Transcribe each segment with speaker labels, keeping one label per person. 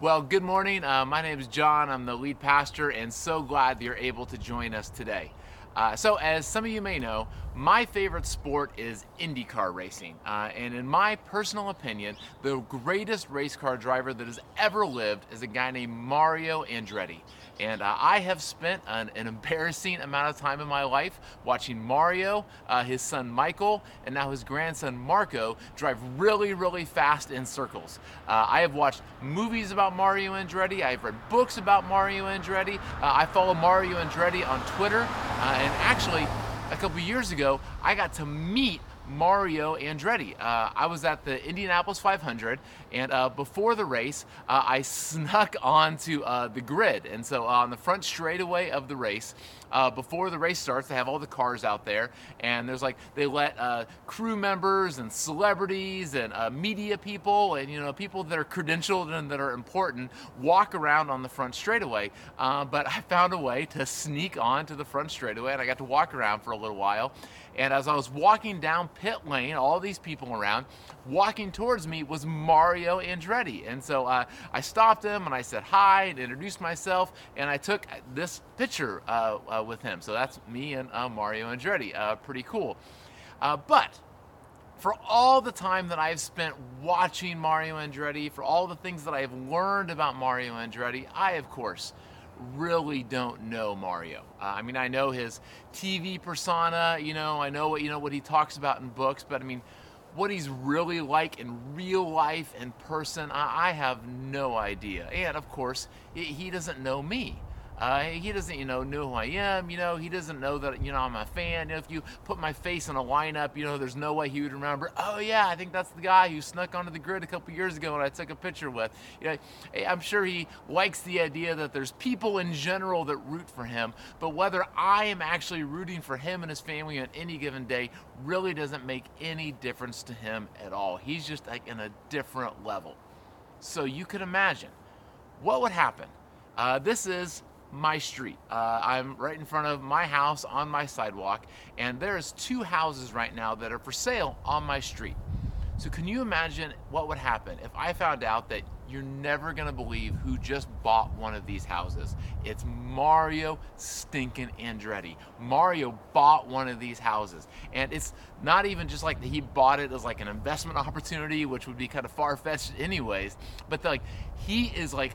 Speaker 1: Well, good morning. Uh, my name is John. I'm the lead pastor, and so glad that you're able to join us today. Uh, so, as some of you may know, my favorite sport is IndyCar racing. Uh, and in my personal opinion, the greatest race car driver that has ever lived is a guy named Mario Andretti. And uh, I have spent an, an, embarrassing amount of time in my life watching Mario, uh, his son Michael, and now his grandson Marco drive really, really fast in circles. Uh, I have watched movies about Mario Andretti. I've read books about Mario Andretti. Uh, I follow Mario Andretti on Twitter. Uh, and actually, a couple years ago, I got to meet Mario Andretti. Uh, I was at the Indianapolis 500, and uh, before the race, uh, I snuck onto uh, the grid. And so on the front straightaway of the race, uh, before the race starts, they have all the cars out there, and there's like they let uh, crew members and celebrities and media people and you know people that are credentialed and that are important walk around on the front straightaway. but I found a way to sneak onto the front straightaway, and I got to walk around for a little while. And as I was walking down pit lane, all these people around, walking towards me was Mario Andretti. And so uh, I stopped him and I said hi and introduced myself, and I took this picture uh, uh, with him. So that's me and uh, Mario Andretti. Uh, pretty cool. Uh, but for all the time that I've spent watching Mario Andretti, for all the things that I've learned about Mario Andretti, I, of course, really don't know Mario. Uh, I mean, I know his TV persona, you know, I know what you know what he talks about in books, but I mean, what he's really like in real life in person, I, I have no idea. And of course, he doesn't know me. Uh, he doesn't, you know, know who I am. You know, he doesn't know that, you know, I'm a fan. If you put my face in a lineup, you know, there's no way he would remember. Oh yeah, I think that's the guy who snuck onto the grid a couple years ago and I took a picture with. You know, I'm sure he likes the idea that there's people in general that root for him, but whether I am actually rooting for him and his family on any given day really doesn't make any difference to him at all. He's just like in a different level. So you could imagine what would happen. Uh, this is my street. Uh, I'm right in front of my house on my sidewalk, and there's two houses right now that are for sale on my street. So can you imagine what would happen if I found out that you're never gonna believe who just bought one of these houses? It's Mario stinking Andretti. Mario bought one of these houses. And it's not even just like he bought it as like an investment opportunity, which would be kind of far-fetched anyways, but like he is like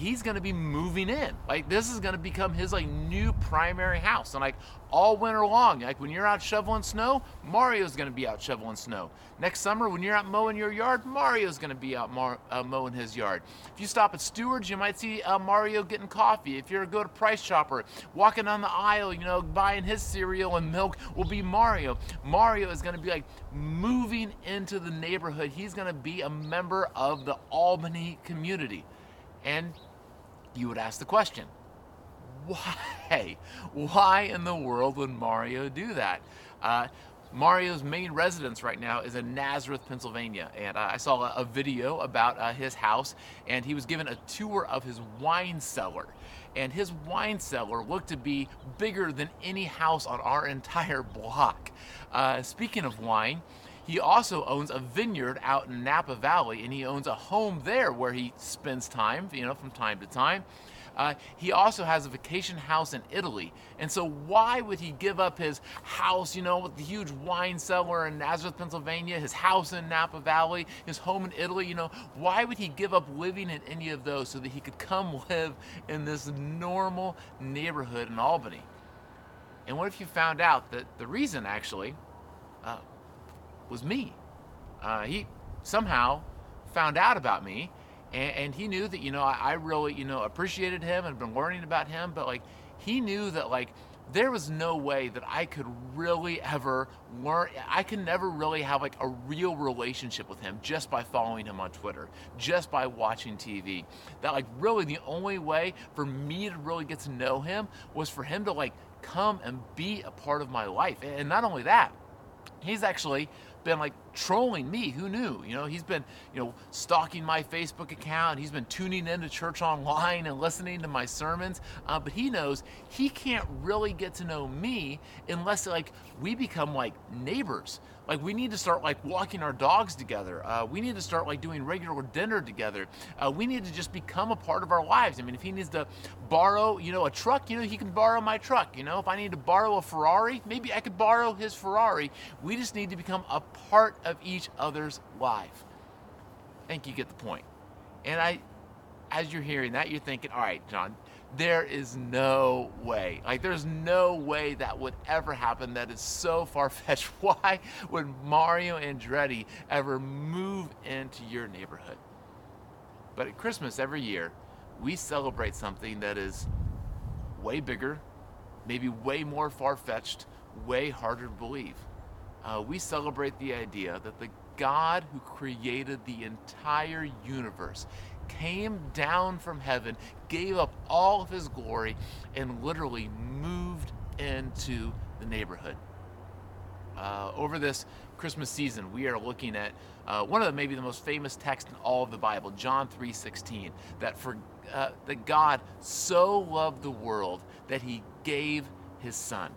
Speaker 1: he's to be moving in. Like this is to become his like new primary house. And like all winter long, like when you're out shoveling snow, Mario's to be out shoveling snow. Next summer, when you're out mowing your yard, Mario's to be out mar- uh, mowing his yard. If you stop at Stewart's, you might see uh, Mario getting coffee. If you're a go to Price Chopper, walking down the aisle, you know, buying his cereal and milk will be Mario. Mario is to be like moving into the neighborhood. He's to be a member of the Albany community. And you would ask the question, why? Why in the world would Mario do that? Uh, Mario's main residence right now is in Nazareth, Pennsylvania. And uh, I saw a, a video about uh, his house, and he was given a tour of his wine cellar. And his wine cellar looked to be bigger than any house on our entire block. Uh, speaking of wine, he also owns a vineyard out in Napa Valley, and he owns a home there where he spends time, you know, from time to time. Uh, he also has a vacation house in Italy. And so, why would he give up his house, you know, with the huge wine cellar in Nazareth, Pennsylvania, his house in Napa Valley, his home in Italy? You know, why would he give up living in any of those so that he could come live in this normal neighborhood in Albany? And what if you found out that the reason actually was me. Uh, he somehow found out about me, and, and he knew that you know I, I, really you know appreciated him and been learning about him, but like he knew that like there was no way that I could really ever learn. I could never really have like a real relationship with him just by following him on Twitter, just by watching TV. That like really the only way for me to really get to know him was for him to like come and be a part of my life. And not only that, he's actually been like trolling me. Who knew? You know, he's been, you know, stalking my Facebook account. He's been tuning into church online and listening to my sermons. Uh, but he knows he can't really get to know me unless like we become like neighbors. Like we need to start like walking our dogs together. Uh, we need to start like doing regular dinner together. Uh, we need to just become a part of our lives. I mean, if he needs to borrow, you know, a truck, you know, he can borrow my truck. You know, if I need to borrow a Ferrari, maybe I could borrow his Ferrari. We just need to become a part of each other's life. I think you get the point. And I, as you're hearing that, you're thinking, all right, John, there is no way. Like, there's no way that would ever happen. That is so far fetched. Why would Mario Andretti ever move into your neighborhood? But at Christmas every year, we celebrate something that is way bigger, maybe way more far fetched, way harder to believe. Uh, we celebrate the idea that the God who created the entire universe came down from heaven, gave up all of his glory, and literally moved into the neighborhood. Uh, over this Christmas season, we are looking at uh, one of the maybe the most famous texts in all of the Bible, John 3:16, that for uh, that God so loved the world that He gave His Son.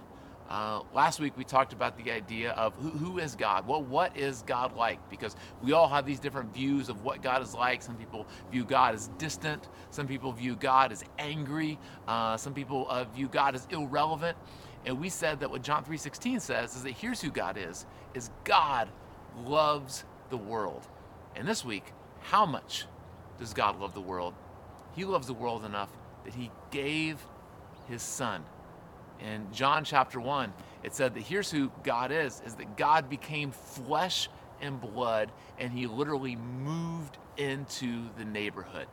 Speaker 1: Uh, last week we talked about the idea of who, who is God? Well, what is God like? Because we all have these different views of what God is like. Some people view God as distant. Some people view God as angry. Uh, some people uh, view God as irrelevant. And we said that what John 3:16 says is that here's who God is: is God loves the world. And this week, how much does God love the world? He loves the world enough that He gave His Son in John chapter 1, it said that here's who God is, is that God became flesh and blood and he literally moved into the neighborhood.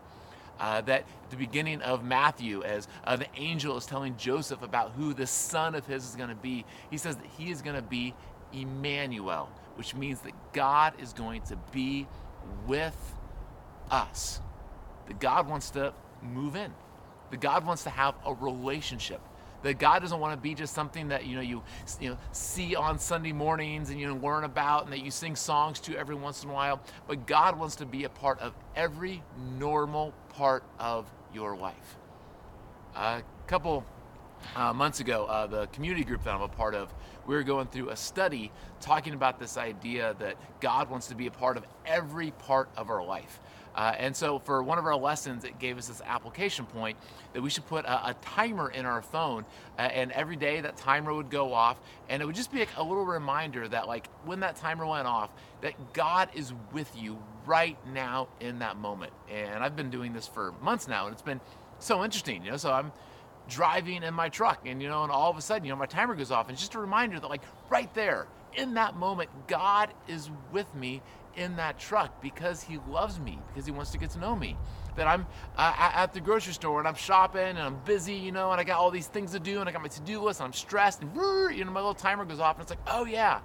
Speaker 1: Uh, that the beginning of Matthew, as uh, the angel is telling Joseph about who the son of his is going to be, he says that he is going to be Emmanuel, which means that God is going to be with us. That God wants to move in. That God wants to have a relationship that God doesn't want to be just something that you know you you know see on Sunday mornings and you know, learn about and that you sing songs to every once in a while. But God wants to be a part of every normal part of your life. A couple uh, months ago, uh, the community group that I'm a part of, we were going through a study talking about this idea that God wants to be a part of every part of our life. Uh, and so for one of our lessons, it gave us this application point that we should put a, a timer in our phone, uh, and every day that timer would go off, and it would just be like a little reminder that like when that timer went off, that God is with you right now in that moment. And I've been doing this for months now, and it's been so interesting, you know. So I'm driving in my truck, and you know, and all of a sudden, you know, my timer goes off, and it's just a reminder that like right there in that moment, God is with me in that truck because he loves me, because he wants to get to know me. That I'm uh, at the grocery store and I'm shopping and I'm busy, you know, and I got all these things to do and I got my to do list and I'm stressed and you know, my little timer goes off and it's like, oh yeah,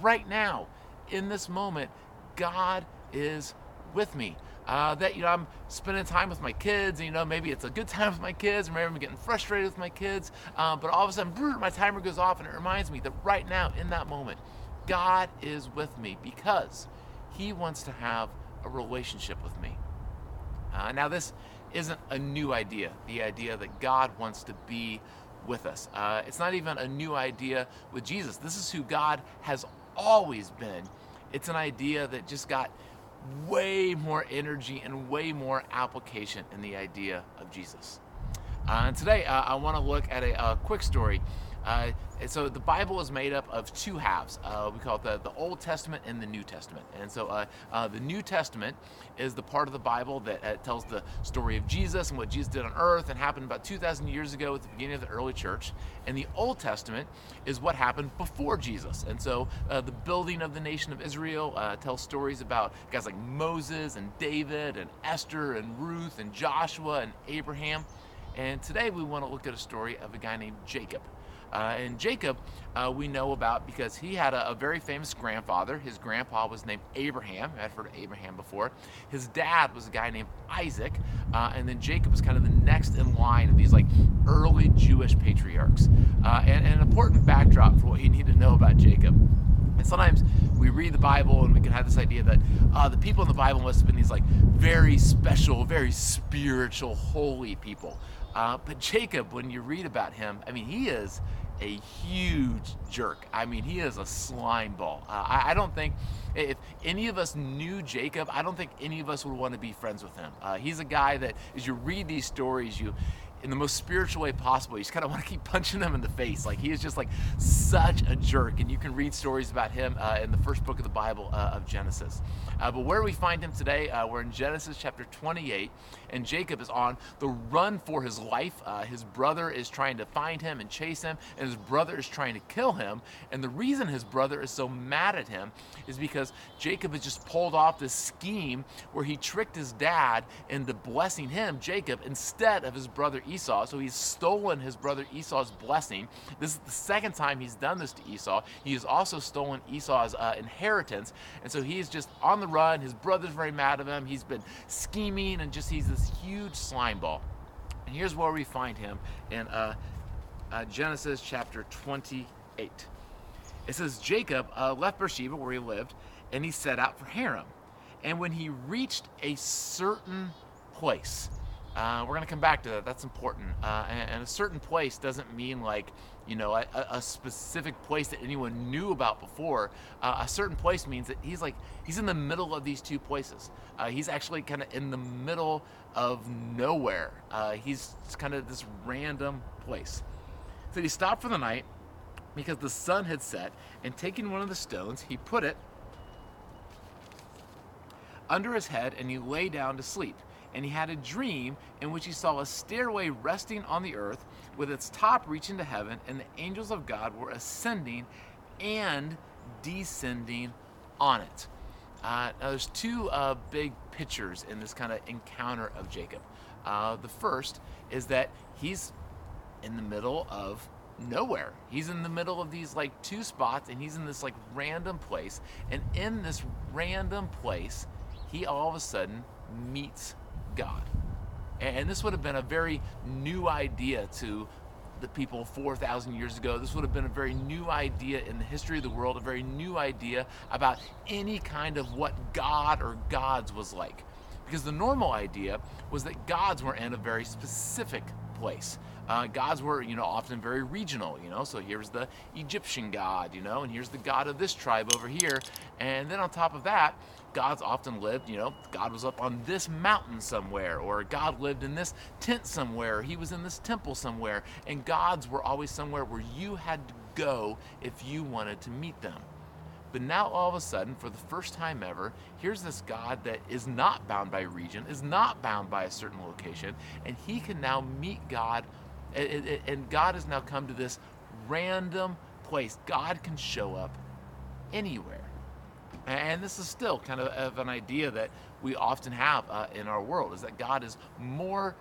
Speaker 1: right now, in this moment, God is with me. Uh, that you know I'm spending time with my kids. And, you know maybe it's a good time with my kids, or maybe I'm getting frustrated with my kids. Uh, but all of a sudden, my timer goes off, and it reminds me that right now, in that moment, God is with me because he wants to have a relationship with me. Uh, now, this isn't a new idea, the idea that God wants to be with us. Uh, it's not even a new idea with Jesus. This is who God has always been. It's an idea that just got way more energy and way more application in the idea of Jesus. Uh, and today, uh, I want to look at a, a quick story uh, so the Bible is made up of two halves. Uh, we call it the, the Old Testament and the New Testament. And so uh, uh the New Testament is the part of the Bible that uh, tells the story of Jesus and what Jesus did on earth and happened about 2,000 years ago at the beginning of the early church. And the Old Testament is what happened before Jesus. And so uh, the building of the nation of Israel tells stories about guys like Moses and David and Esther and Ruth and Joshua and Abraham. And today we want to look at a story of a guy named Jacob. Uh, and Jacob, uh, we know about because he had a, a, very famous grandfather. His grandpa was named Abraham. I've heard of Abraham before. His dad was a guy named Isaac. Uh, and then Jacob was kind of the next in line of these like early Jewish patriarchs. And, and, an important backdrop for what you need to know about Jacob And sometimes we read the Bible and we can have this idea that uh, the people in the Bible must have been these like very special, very spiritual, holy people. Uh, but Jacob, when you read about him, I mean, he is a huge jerk. I mean, he is a slime ball. Uh, I, I, don't think if any of us knew Jacob, I don't think any of us would want to be friends with him. Uh, he's a guy that, as you read these stories, you in the most spiritual way possible. You just kind of want to keep punching them in the face. Like he is just like such a jerk. And you can read stories about him uh, in the first book of the Bible uh, of Genesis. Uh, but where we find him today, uh, we're in Genesis chapter 28, and Jacob is on the run for his life. Uh, his brother is trying to find him and chase him, and his brother is trying to kill him. And the reason his brother is so mad at him is because Jacob has just pulled off this scheme where he tricked his dad into blessing him, Jacob, instead of his brother Esau. So he's stolen his brother Esau's blessing. This is the second time he's done this to Esau. He has also stolen Esau's uh, inheritance. And so he's just on the run. His brother's very mad at him. He's been scheming and just he's this huge slime ball. And here's where we find him in uh, uh, Genesis chapter 28. It says Jacob uh, left Beersheba where he lived and he set out for Haran. And when he reached a certain place, uh, we're going to come back to that. That's important. Uh, and, and, a certain place doesn't mean like, you know, a, a specific place that anyone knew about before. Uh, a certain place means that he's like, he's in the middle of these two places. Uh, he's actually kind of in the middle of nowhere. Uh, he's kind of this random place. So he stopped for the night because the sun had set, and taking one of the stones, he put it under his head and he lay down to sleep and he had a dream in which he saw a stairway resting on the earth with its top reaching to heaven, and the angels of God were ascending and descending on it. Uh, now, there's two uh, big pictures in this kind of encounter of Jacob. Uh, the first is that he's in the middle of nowhere. He's in the middle of these like two spots, and he's in this like random place. And in this random place, he all of a sudden meets God. And this would have been a very new idea to the people 4,000 years ago. This would have been a very new idea in the history of the world, a very new idea about any kind of what God or gods was like. Because the normal idea was that gods were in a very specific place. Uh, gods were, you know, often very regional, you know. So here's the Egyptian god, you know, and here's the god of this tribe over here. And then on top of that, gods often lived, you know, God was up on this mountain somewhere, or God lived in this tent somewhere, he was in this temple somewhere, and gods were always somewhere where you had to go if you wanted to meet them. But now, all of a sudden, for the first time ever, here's this God that is not bound by region, is not bound by a certain location, and he can now meet God, and God has now come to this random place. God can show up anywhere. And this is still kind of, of an idea that we often have uh, in our world is that God is more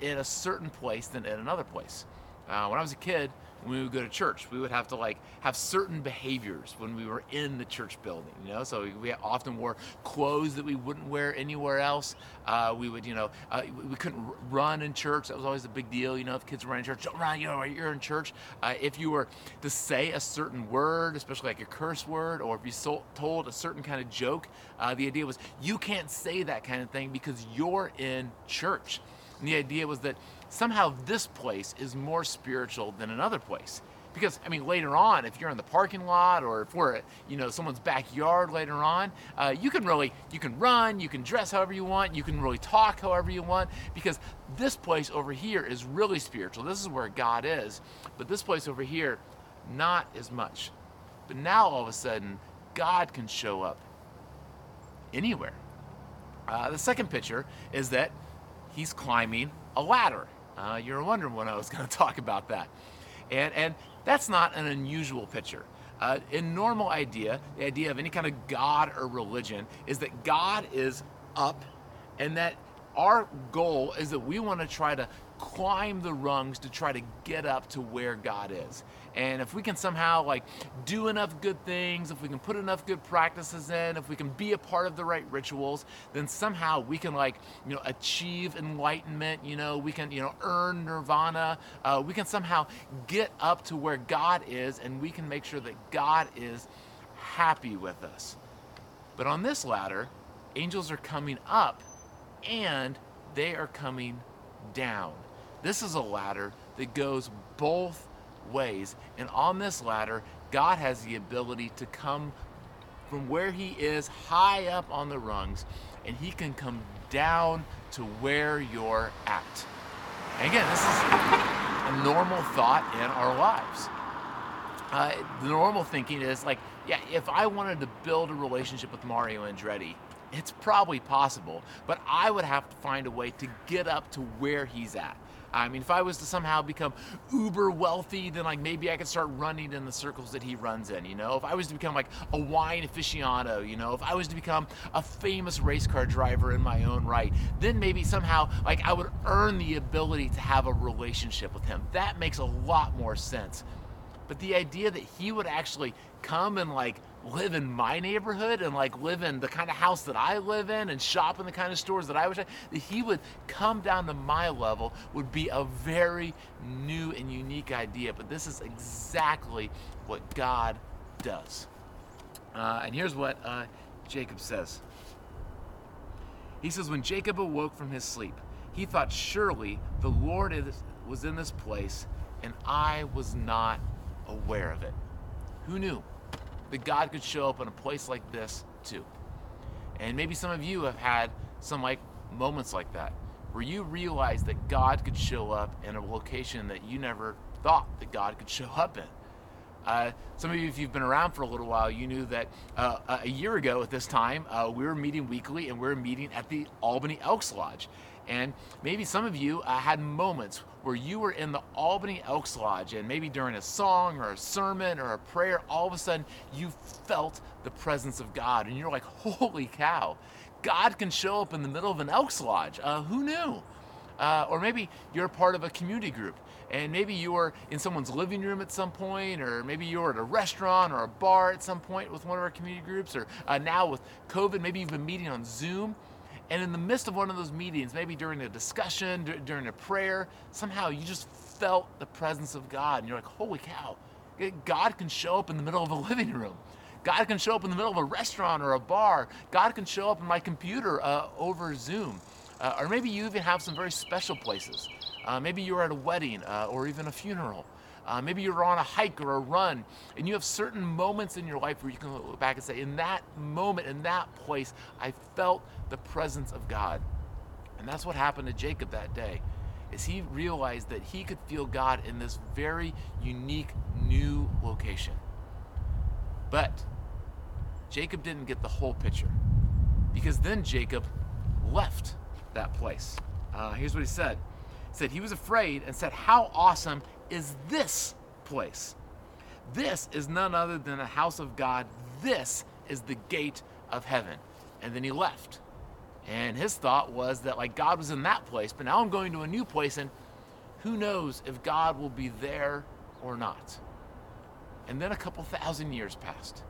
Speaker 1: in a certain place than in another place. Uh, when I was a kid, when we would go to church, we would have to like have certain behaviors when we were in the church building, you know. So we often wore clothes that we wouldn't wear anywhere else. Uh, we would, you know, uh, we couldn't run in church. That was always a big deal, you know. If kids were in church, don't run, you know, you're in church. Uh, if you were to say a certain word, especially like a curse word, or if you so, told a certain kind of joke, uh, the idea was you can't say that kind of thing because you're in church. And the idea was that somehow this place is more spiritual than another place. Because I mean, later on, if you're in the parking lot or if we're at you know someone's backyard later on, uh, you can really you can run, you can dress however you want, you can really talk however you want. Because this place over here is really spiritual. This is where God is, but this place over here, not as much. But now all of a sudden, God can show up anywhere. Uh, the second picture is that he's climbing a ladder. Uh, you're wondering when I was going to talk about that. And, and that's not an unusual picture. Uh, in normal idea, the idea of any kind of God or religion is that God is up and that our goal is that we want to try to climb the rungs to try to get up to where God is. And if we can somehow like do enough good things, if we can put enough good practices in, if we can be a part of the right rituals, then somehow we can like, you know, achieve enlightenment, you know, we can, you know, earn nirvana. Uh, we can somehow get up to where God is and we can make sure that God is happy with us. But on this ladder, angels are coming up and they are coming down. This is a ladder that goes both ways. And on this ladder, God has the ability to come from where He is high up on the rungs and He can come down to where you're at. And again, this is a normal thought in our lives. Uh, the normal thinking is like, yeah, if I wanted to build a relationship with Mario Andretti, it's probably possible, but I would have to find a way to get up to where he's at. I mean, if I was to somehow become uber wealthy, then like maybe I could start running in the circles that he runs in, you know? If I was to become like a wine aficionado, you know, if I was to become a famous race car driver in my own right, then maybe somehow like I would earn the ability to have a relationship with him. That makes a lot more sense. But the idea that he would actually come and like live in my neighborhood and like live in the kind of house that I live in and shop in the kind of stores that I wish I, that he would come down to my level would be a very new and unique idea. But this is exactly what God does. Uh, and here's what uh, Jacob says. He says, When Jacob awoke from his sleep, he thought, Surely the Lord is, was in this place, and I was not aware of it. Who knew? That God could show up in a place like this too. And maybe some of you have had some like moments like that where you realize that God could show up in a location that you never thought that God could show up in. Uh, some of you, if you've been around for a little while, you knew that uh, a year ago at this time, uh, we were meeting weekly and we were meeting at the Albany Elks Lodge. And maybe some of you uh, had moments where you were in the Albany Elks Lodge and maybe during a song or a sermon or a prayer, all of a sudden you felt the presence of God and you're like, holy cow, God can show up in the middle of an Elks Lodge. Uh, who knew? Uh, or maybe you're part of a community group and maybe you were in someone's living room at some point or maybe you were at a restaurant or a bar at some point with one of our community groups or uh, now with covid maybe you've been meeting on zoom and in the midst of one of those meetings, maybe during a discussion, d- during a prayer, somehow you just felt the presence of God. And you're like, holy cow, God can show up in the middle of a living room. God can show up in the middle of a restaurant or a bar. God can show up in my computer uh, over Zoom. Uh, or maybe you even have some very special places. Uh, maybe you're at a wedding uh, or even a funeral. Uh, maybe you're on a hike or a run, and you have certain moments in your life where you can look back and say, In that moment, in that place, I felt the presence of God. And that's what happened to Jacob that day. Is he realized that he could feel God in this very unique new location. But Jacob didn't get the whole picture because then Jacob left that place. Uh, here's what he said. He said he was afraid and said, How awesome is this place. This is none other than a house of God. This is the gate of heaven. And then he left. And his thought was that, like, God was in that place, but now I'm going to a new place, and who knows if God will be there or not. And then a couple thousand years passed.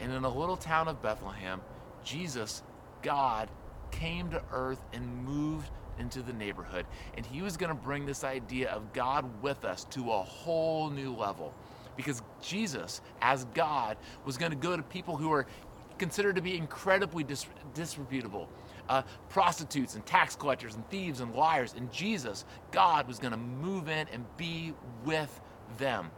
Speaker 1: And in a little town of Bethlehem, Jesus, God, came to earth and moved into the neighborhood. And he was going to bring this idea of God with us to a whole new level. Because Jesus, as God, was going to go to people who are considered to be incredibly dis- disreputable. Uh, prostitutes and tax collectors and thieves and liars. And Jesus, God, was going to move in and be with them.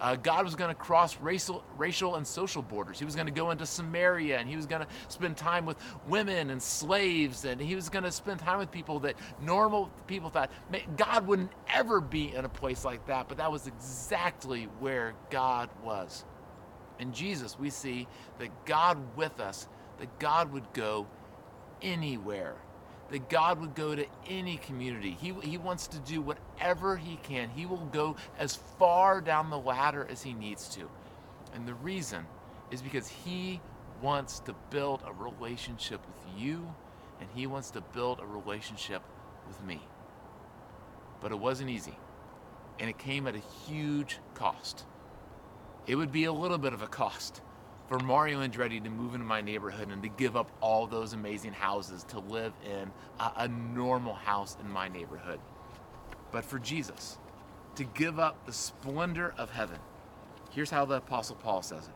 Speaker 1: Uh, God was going to cross racial, racial and social borders. He was going to go into Samaria and he was going to spend time with women and slaves and he was going to spend time with people that normal people thought God wouldn't ever be in a place like that. But that was exactly where God was. In Jesus, we see that God with us, that God would go anywhere that God would go to any community. He, he wants to do whatever He can. He will go as far down the ladder as He needs to. And the reason is because He wants to build a relationship with you and He wants to build a relationship with me. But it wasn't easy, and it came at a huge cost. It would be a little bit of a cost for Mario Andretti to move into my neighborhood and to give up all those amazing houses to live in a, a, normal house in my neighborhood. But for Jesus to give up the splendor of heaven, here's how the Apostle Paul says it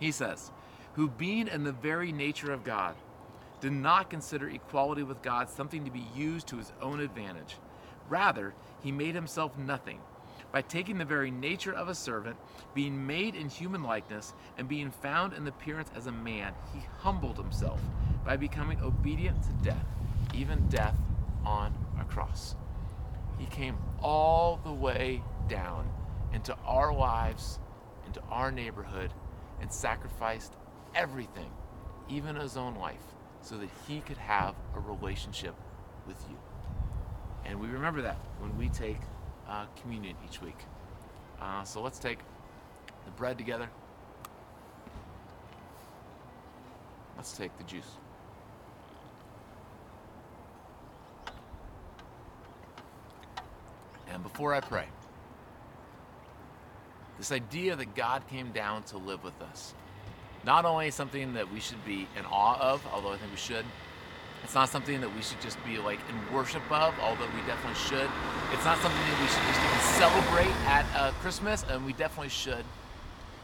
Speaker 1: He says, Who being in the very nature of God, did not consider equality with God something to be used to his own advantage. Rather, he made himself nothing by taking the very nature of a servant, being made in human likeness, and being found in appearance as a man, he humbled himself by becoming obedient to death, even death on a cross. He came all the way down into our lives, into our neighborhood, and sacrificed everything, even his own life, so that he could have a relationship with you. And we remember that when we take uh, communion each week. Uh, so let's take the bread together. Let's take the juice. And before I pray, this idea that God came down to live with us, not only something that we should be in awe of, although I think we should, it's not something that we should just be like in worship of, although we definitely should. It's not something that we should just even celebrate at uh, Christmas, and we definitely should.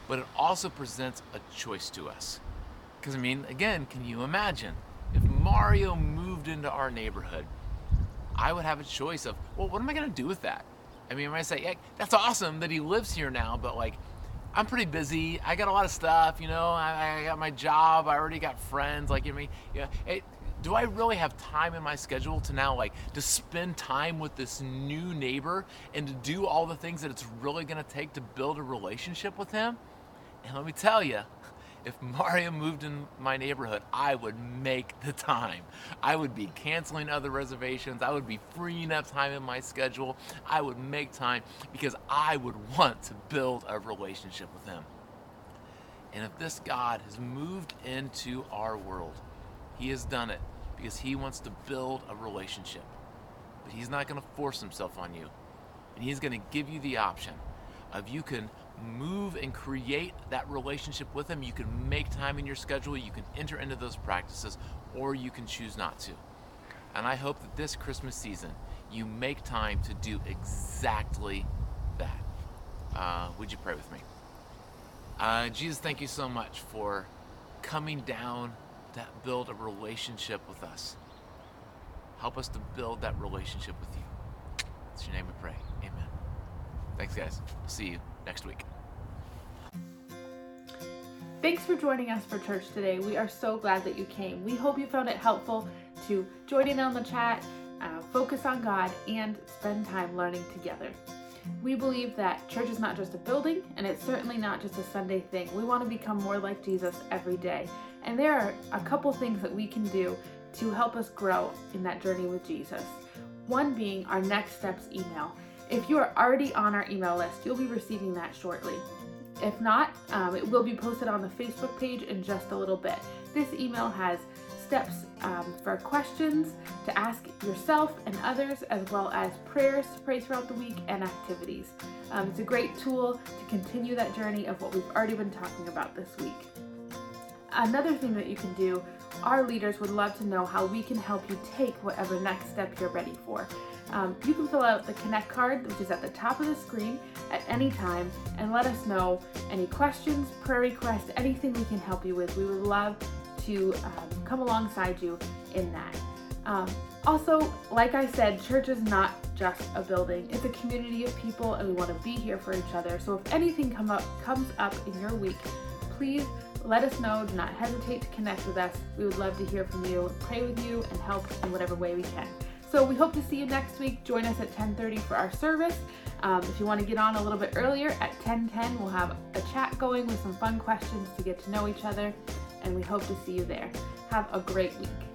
Speaker 1: But it also presents a choice to us. Because, I mean, again, can you imagine if Mario moved into our neighborhood? I would have a choice of, well, what am I going to do with that? I mean, I might say, yeah, that's awesome that he lives here now, but like, I'm pretty busy. I got a lot of stuff, you know. I, I got my job. I already got friends. Like, you know, yeah. It, do I really have time in my schedule to now like to spend time with this new neighbor and to do all the things that it's really going to take to build a relationship with him? And let me tell you, if Mario moved in my neighborhood, I would make the time. I would be canceling other reservations. I would be freeing up time in my schedule. I would make time because I would want to build a relationship with him. And if this God has moved into our world, he has done it because he wants to build a relationship. But he's not going to force himself on you. And he's going to give you the option of you can move and create that relationship with him. You can make time in your schedule, you can enter into those practices, or you can choose not to. And I hope that this Christmas season, you make time to do exactly that. Uh, would you pray with me? Uh, Jesus, thank you so much for coming down to build a relationship with us. Help us to build that relationship with you. It's your name we pray. Amen. Thanks, guys. see you next week.
Speaker 2: Thanks for joining us for church today. We are so glad that you came. We hope you found it helpful to join in on the chat, uh, focus on God, and spend time learning together. We believe that church is not just a building, and it's certainly not just a Sunday thing. We want to become more like Jesus every day. And there are a couple things that we can do to help us grow in that journey with Jesus. One being our next steps email. If you are already on our email list, you'll be receiving that shortly. If not, um, it will be posted on the Facebook page in just a little bit. This email has steps um, for questions to ask yourself and others, as well as prayers to pray throughout the week and activities. Um, it's a great tool to continue that journey of what we've already been talking about this week. Another thing that you can do, our leaders would love to know how we can help you take whatever next step you're ready for. Um, you can fill out the Connect card, which is at the top of the screen at any time, and let us know any questions, prayer requests, anything we can help you with. We would love to um, come alongside you in that. Um, also, like I said, church is not just a building. It's a community of people and we want to be here for each other. So if anything come up comes up in your week, please let us know. Do not hesitate to connect with us. We would love to hear from you, pray with you, and help in whatever way we can. So we hope to see you next week. Join us at 10:30 for our service. Um, if you want to get on a little bit earlier, at 10:10 we'll have a chat going with some fun questions to get to know each other, and we hope to see you there. Have a great week.